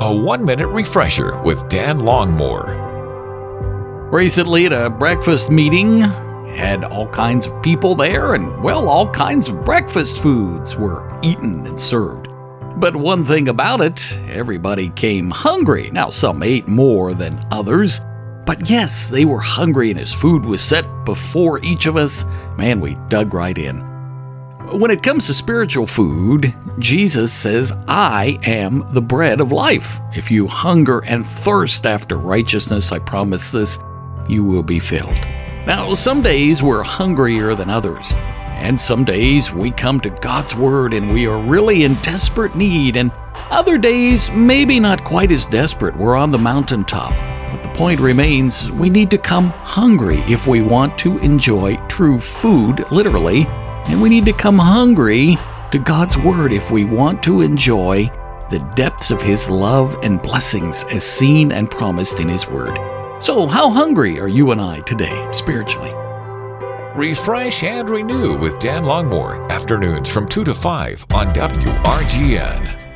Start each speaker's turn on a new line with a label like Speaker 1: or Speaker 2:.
Speaker 1: A one minute refresher with Dan Longmore.
Speaker 2: Recently, at a breakfast meeting, had all kinds of people there, and well, all kinds of breakfast foods were eaten and served. But one thing about it, everybody came hungry. Now, some ate more than others, but yes, they were hungry, and as food was set before each of us, man, we dug right in. When it comes to spiritual food, Jesus says, I am the bread of life. If you hunger and thirst after righteousness, I promise this, you will be filled. Now, some days we're hungrier than others, and some days we come to God's Word and we are really in desperate need, and other days, maybe not quite as desperate, we're on the mountaintop. But the point remains we need to come hungry if we want to enjoy true food, literally and we need to come hungry to God's Word if we want to enjoy the depths of His love and blessings as seen and promised in His Word. So, how hungry are you and I today, spiritually?
Speaker 1: Refresh and renew with Dan Longmore, afternoons from 2 to 5 on WRGN.